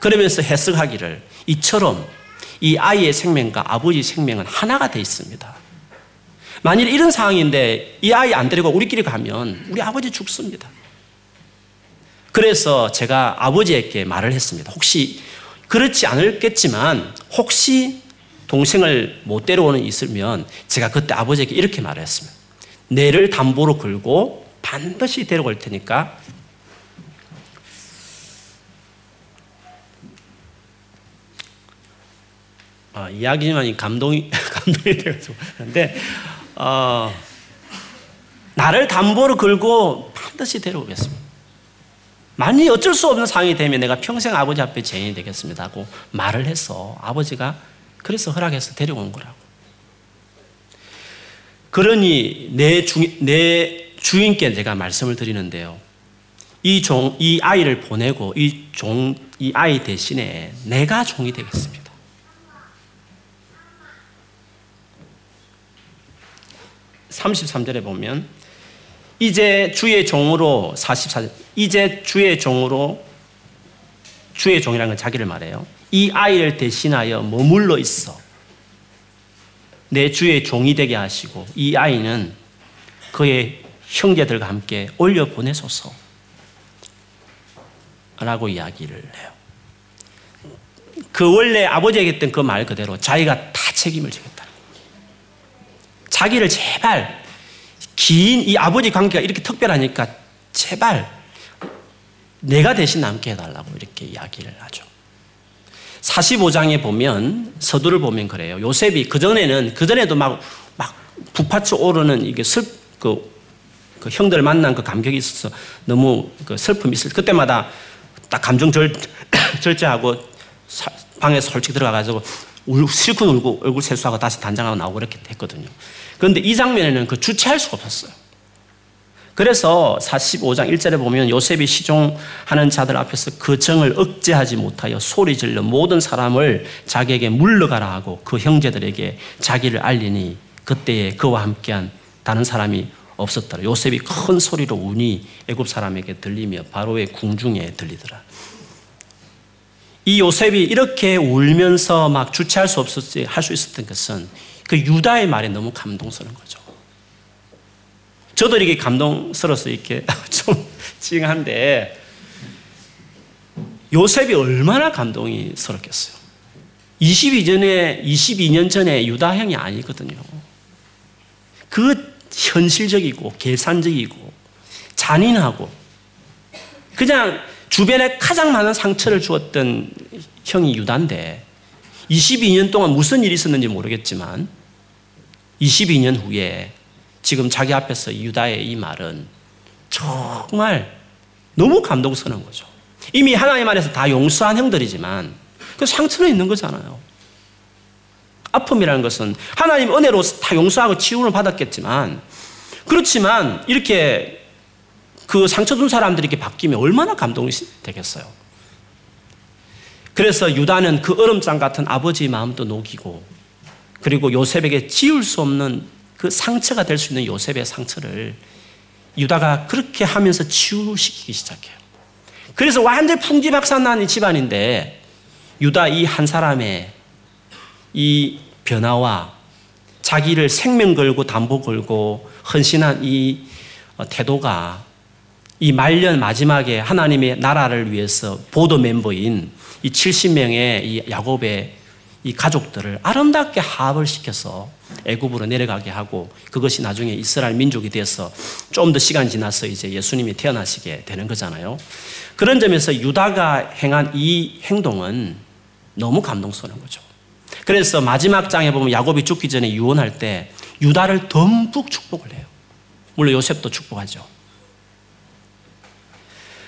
그러면서 해석하기를 이처럼 이 아이의 생명과 아버지 생명은 하나가 되어 있습니다. 만일 이런 상황인데 이 아이 안 데리고 우리끼리 가면 우리 아버지 죽습니다. 그래서 제가 아버지에게 말을 했습니다. 혹시 그렇지 않을겠지만 혹시 동생을 못 데려오는 있으면 제가 그때 아버지에게 이렇게 말을 했습니다. 내를 담보로 걸고 반드시 데려올 테니까 어, 이야기지만 감동이 감동이 돼가지고 그런데 어, 나를 담보로 걸고 반드시 데려오겠습니다. 만약 어쩔 수 없는 상황이 되면 내가 평생 아버지 앞에 죄인이 되겠습니다 하고 말을 해서 아버지가 그래서 허락해서 데려온 거라고. 그러니 내, 주, 내 주인께 제가 말씀을 드리는데요. 이 종, 이 아이를 보내고 이 종, 이 아이 대신에 내가 종이 되겠습니다. 33절에 보면 이제 주의 종으로 44절 이제 주의 종으로 주의 종이라는 건 자기를 말해요. 이 아이를 대신하여 머물러 있어. 내 주의 종이 되게 하시고 이 아이는 그의 형제들과 함께 올려 보내소서. 라고 이야기를 해요. 그 원래 아버지에게 했던 그 말 그대로 자기가 다 책임을 지겠다. 자기를 제발 긴이 아버지 관계가 이렇게 특별하니까 제발 내가 대신 남게 해달라고 이렇게 이야기를 하죠. 45장에 보면 서두를 보면 그래요. 요셉이 그 전에는 그 전에도 막 막 부파쳐 오르는 이게 슬그 그 형들 만난 그 감격이 있어서 너무 그 슬픔이 있을 그때마다 딱 감정 절 절제하고 사, 방에 솔직히 들어가가지고 울, 실컷 울고 얼굴 세수하고 다시 단장하고 나오고 이렇게 했거든요. 그런데 이 장면에는 그 주체할 수가 없었어요. 그래서 45장 1절에 보면 요셉이 시종하는 자들 앞에서 그 정을 억제하지 못하여 소리 질러 모든 사람을 자기에게 물러가라 하고 그 형제들에게 자기를 알리니 그때에 그와 함께한 다른 사람이 없었더라. 요셉이 큰 소리로 우니 애굽 사람에게 들리며 바로의 궁중에 들리더라. 이 요셉이 이렇게 울면서 막 주체할 수 없었지 할 수 있었던 것은 그 유다의 말에 너무 감동스러운 거죠. 저도 이렇게 감동스러워서 이렇게 좀 찡한데 요셉이 얼마나 감동이 스럽겠어요. 22년에 22년 전에 유다 형이 아니거든요. 그 현실적이고 계산적이고 잔인하고 그냥 주변에 가장 많은 상처를 주었던 형이 유다인데 22년 동안 무슨 일이 있었는지 모르겠지만 22년 후에 지금 자기 앞에서 유다의 이 말은 정말 너무 감동스러운 거죠. 이미 하나님 안에서 다 용서한 형들이지만 그 상처는 있는 거잖아요. 아픔이라는 것은 하나님 은혜로 다 용서하고 치유를 받았겠지만 그렇지만 이렇게 그 상처 준 사람들이 이렇게 바뀌면 얼마나 감동이 되겠어요. 그래서 유다는 그 얼음장 같은 아버지의 마음도 녹이고 그리고 요셉에게 지울 수 없는 그 상처가 될 수 있는 요셉의 상처를 유다가 그렇게 하면서 치유시키기 시작해요. 그래서 완전 풍지박산 이 집안인데 유다 이 한 사람의 이 변화와 자기를 생명 걸고 담보 걸고 헌신한 이 태도가 이 말년 마지막에 하나님의 나라를 위해서 보도 멤버인 이 70명의 이 야곱의 이 가족들을 아름답게 합을 시켜서 애굽으로 내려가게 하고 그것이 나중에 이스라엘 민족이 되어서 좀 더 시간 지나서 이제 예수님이 태어나시게 되는 거잖아요. 그런 점에서 유다가 행한 이 행동은 너무 감동스러운 거죠. 그래서 마지막 장에 보면 야곱이 죽기 전에 유언할 때 유다를 듬뿍 축복을 해요. 물론 요셉도 축복하죠.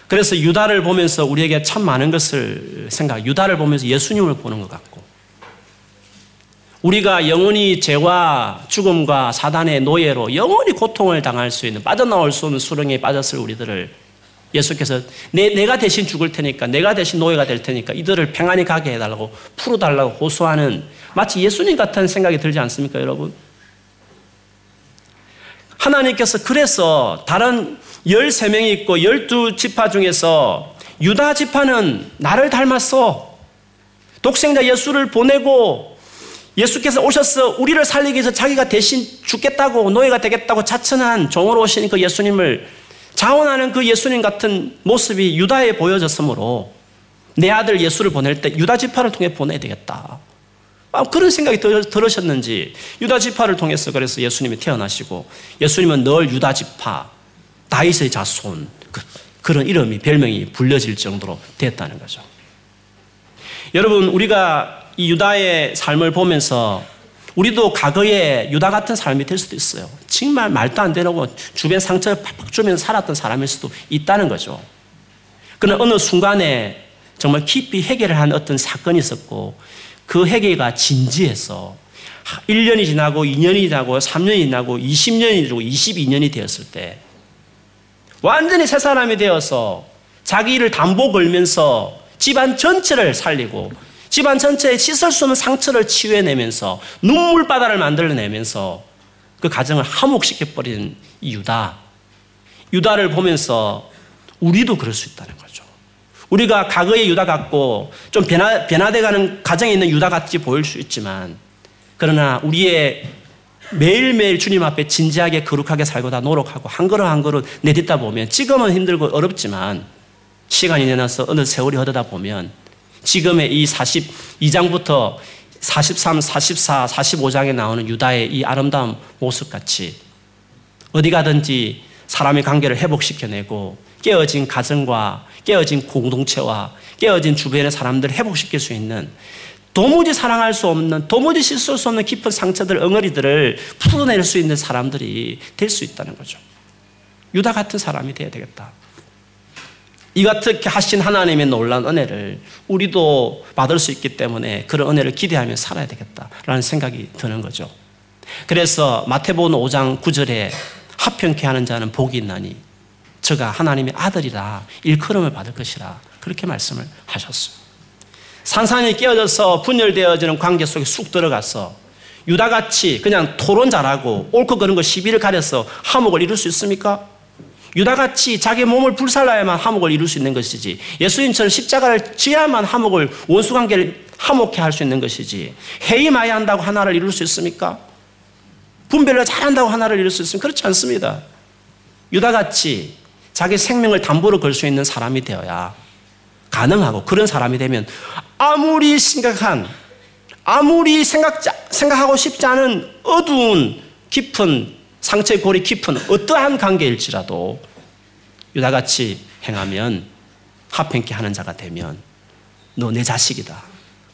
그래서 유다를 보면서 우리에게 참 많은 것을 생각, 유다를 보면서 예수님을 보는 것 같고, 우리가 영원히 죄와 죽음과 사단의 노예로 영원히 고통을 당할 수 있는 빠져나올 수 없는 수렁에 빠졌을 우리들을 예수께서 내, 내가 대신 죽을 테니까 내가 대신 노예가 될 테니까 이들을 평안히 가게 해달라고 풀어달라고 호소하는 마치 예수님 같은 생각이 들지 않습니까 여러분? 하나님께서 그래서 다른 13명이 있고 12지파 중에서 유다 지파는 나를 닮았어. 독생자 예수를 보내고 예수께서 오셔서 우리를 살리기 위해서 자기가 대신 죽겠다고 노예가 되겠다고 자천한 종으로 오신 그 예수님을 자원하는 그 예수님 같은 모습이 유다에 보여졌으므로 내 아들 예수를 보낼 때 유다 지파를 통해 보내야 되겠다. 아, 그런 생각이 들으셨는지 유다 지파를 통해서 그래서 예수님이 태어나시고 예수님은 늘 유다 지파 다윗의 자손 그, 런 이름이 별명이 불려질 정도로 됐다는 거죠. 여러분 우리가 이 유다의 삶을 보면서 우리도 과거에 유다 같은 삶이 될 수도 있어요. 정말 말도 안 되고 주변 상처를 팍팍 주면서 살았던 사람일 수도 있다는 거죠. 그러나 어느 순간에 정말 깊이 해결을 한 어떤 사건이 있었고 그 해결가 진지해서 1년이 지나고 2년이 지나고 3년이 지나고 20년이 지나고 22년이 되었을 때 완전히 새 사람이 되어서 자기 일을 담보 걸면서 집안 전체를 살리고 집안 전체에 씻을 수 없는 상처를 치유해내면서 눈물바다를 만들어내면서 그 가정을 함옥시켜버린 유다. 유다를 보면서 우리도 그럴 수 있다는 거죠. 우리가 과거의 유다 같고 좀 변화, 변화돼가는 가정에 있는 유다 같이 보일 수 있지만 그러나 우리의 매일매일 주님 앞에 진지하게 거룩하게 살고 다 노력하고 한 걸음 한 걸음 내딛다 보면 지금은 힘들고 어렵지만 시간이 지나서 어느 세월이 흐르다 보면 지금의 이 42장부터 43, 44, 45장에 나오는 유다의 이 아름다운 모습 같이 어디 가든지 사람의 관계를 회복시켜내고 깨어진 가정과 깨어진 공동체와 깨어진 주변의 사람들을 회복시킬 수 있는 도무지 사랑할 수 없는 도무지 실수할 수 없는 깊은 상처들 엉어리들을 풀어낼 수 있는 사람들이 될 수 있다는 거죠. 유다 같은 사람이 되어야 되겠다. 이 같은 하신 하나님의 놀란 은혜를 우리도 받을 수 있기 때문에 그런 은혜를 기대하며 살아야 되겠다라는 생각이 드는 거죠. 그래서 마태복음 5장 9절에 합평케 하는 자는 복이 있나니 저가 하나님의 아들이라 일컬음을 받을 것이라 그렇게 말씀을 하셨어요. 산산이 깨어져서 분열되어지는 관계 속에 쑥 들어가서 유다같이 그냥 토론 잘하고 옳고 그른 거 시비를 가려서 화목을 이룰 수 있습니까? 유다같이 자기 몸을 불살라야만 화목을 이룰 수 있는 것이지 예수님처럼 십자가를 지야만 화목을 원수 관계를 화목해 할 수 있는 것이지 해임하야 한다고 하나를 이룰 수 있습니까? 분별을 잘한다고 하나를 이룰 수 있습니까? 그렇지 않습니다. 유다같이 자기 생명을 담보로 걸 수 있는 사람이 되어야 가능하고 그런 사람이 되면 아무리 심각한 아무리 생각, 생각하고 싶지 않은 어두운 깊은 상처의 골이 깊은 어떠한 관계일지라도 유다같이 행하면 합행케 하는 자가 되면 너 내 자식이다.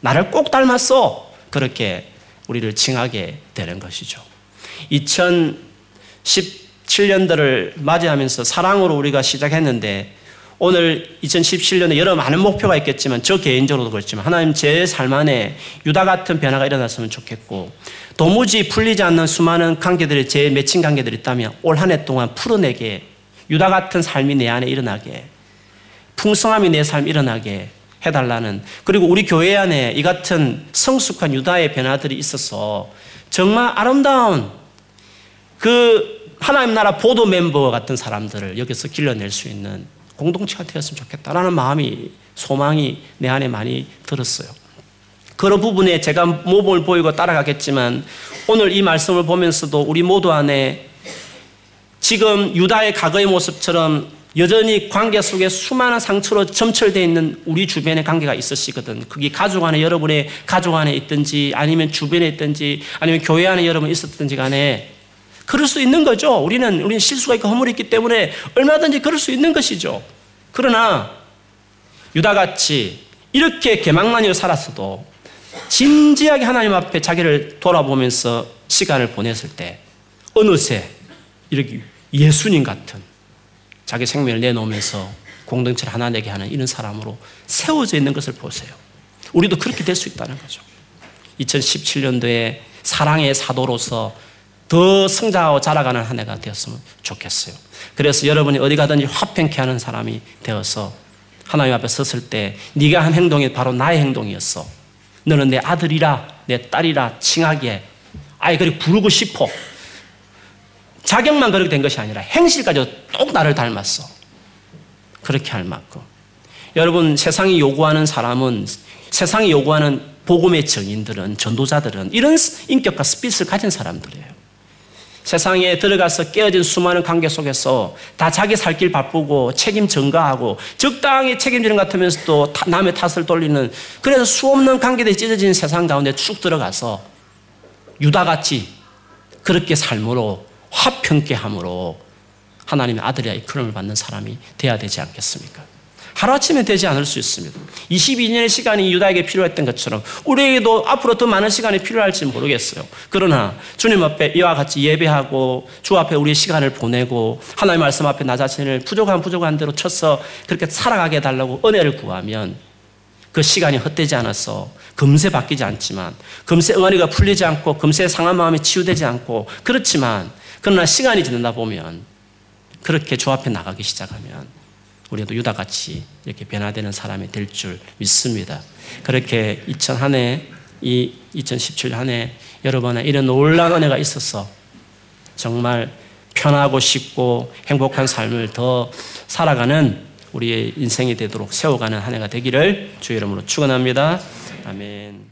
나를 꼭 닮았어. 그렇게 우리를 칭하게 되는 것이죠. 2017년도를 맞이하면서 사랑으로 우리가 시작했는데 오늘 2017년에 여러 많은 목표가 있겠지만 저 개인적으로도 그렇지만 하나님 제 삶 안에 유다 같은 변화가 일어났으면 좋겠고 도무지 풀리지 않는 수많은 관계들이 제 맺힌 관계들이 있다면 올 한 해 동안 풀어내게 유다 같은 삶이 내 안에 일어나게 풍성함이 내 삶에 일어나게 해달라는 그리고 우리 교회 안에 이 같은 성숙한 유다의 변화들이 있어서 정말 아름다운 그 하나님 나라 보도 멤버 같은 사람들을 여기서 길러낼 수 있는 공동체가 되었으면 좋겠다라는 마음이 소망이 내 안에 많이 들었어요. 그런 부분에 제가 모범을 보이고 따라가겠지만 오늘 이 말씀을 보면서도 우리 모두 안에 지금 유다의 과거의 모습처럼 여전히 관계 속에 수많은 상처로 점철되어 있는 우리 주변의 관계가 있으시거든. 그게 가족 안에 여러분의 가족 안에 있든지 아니면 주변에 있든지 아니면 교회 안에 여러분 있었든지 간에 그럴 수 있는 거죠. 우리는 우리는 실수가 있고 허물이 있기 때문에 얼마든지 그럴 수 있는 것이죠. 그러나 유다같이 이렇게 개망만이로 살았어도 진지하게 하나님 앞에 자기를 돌아보면서 시간을 보냈을 때 어느새 이렇게 예수님 같은 자기 생명을 내놓으면서 공동체를 하나 되게 하는 이런 사람으로 세워져 있는 것을 보세요. 우리도 그렇게 될 수 있다는 거죠. 2017년도에 사랑의 사도로서 더 성장하고 자라가는 한 해가 되었으면 좋겠어요. 그래서 여러분이 어디 가든지 화평케 하는 사람이 되어서 하나님 앞에 섰을 때 네가 한 행동이 바로 나의 행동이었어. 너는 내 아들이라 내 딸이라 칭하게 아예 그리 부르고 싶어. 자격만 그렇게 된 것이 아니라 행실까지 똑 나를 닮았어. 그렇게 할 만큼. 여러분 세상이 요구하는 사람은 세상이 요구하는 복음의 정인들은 전도자들은 이런 인격과 스피릿을 가진 사람들이에요. 세상에 들어가서 깨어진 수많은 관계 속에서 다 자기 살 길 바쁘고 책임 전가하고 적당히 책임지는 것 같으면서도 남의 탓을 돌리는 그래서 수없는 관계들이 찢어진 세상 가운데 쭉 들어가서 유다같이 그렇게 삶으로 화평케 함으로 하나님의 아들의 이끌음을 받는 사람이 돼야 되지 않겠습니까? 하루아침에 되지 않을 수 있습니다. 22년의 시간이 유다에게 필요했던 것처럼 우리에게도 앞으로 더 많은 시간이 필요할지 모르겠어요. 그러나 주님 앞에 이와 같이 예배하고 주 앞에 우리의 시간을 보내고 하나님 말씀 앞에 나 자신을 부족한 부족한 대로 쳐서 그렇게 살아가게 해달라고 은혜를 구하면 그 시간이 헛되지 않아서 금세 바뀌지 않지만 금세 응어리가 풀리지 않고 금세 상한 마음이 치유되지 않고 그렇지만 그러나 시간이 지나다 보면 그렇게 주 앞에 나가기 시작하면 우리도 유다같이 이렇게 변화되는 사람이 될 줄 믿습니다. 그렇게 2000한 해, 이 2017한해 여러분의 이런 놀라운 은혜가 있어서 정말 편하고 쉽고 행복한 삶을 더 살아가는 우리의 인생이 되도록 세워가는 한 해가 되기를 주 이름으로 축원합니다. 아멘.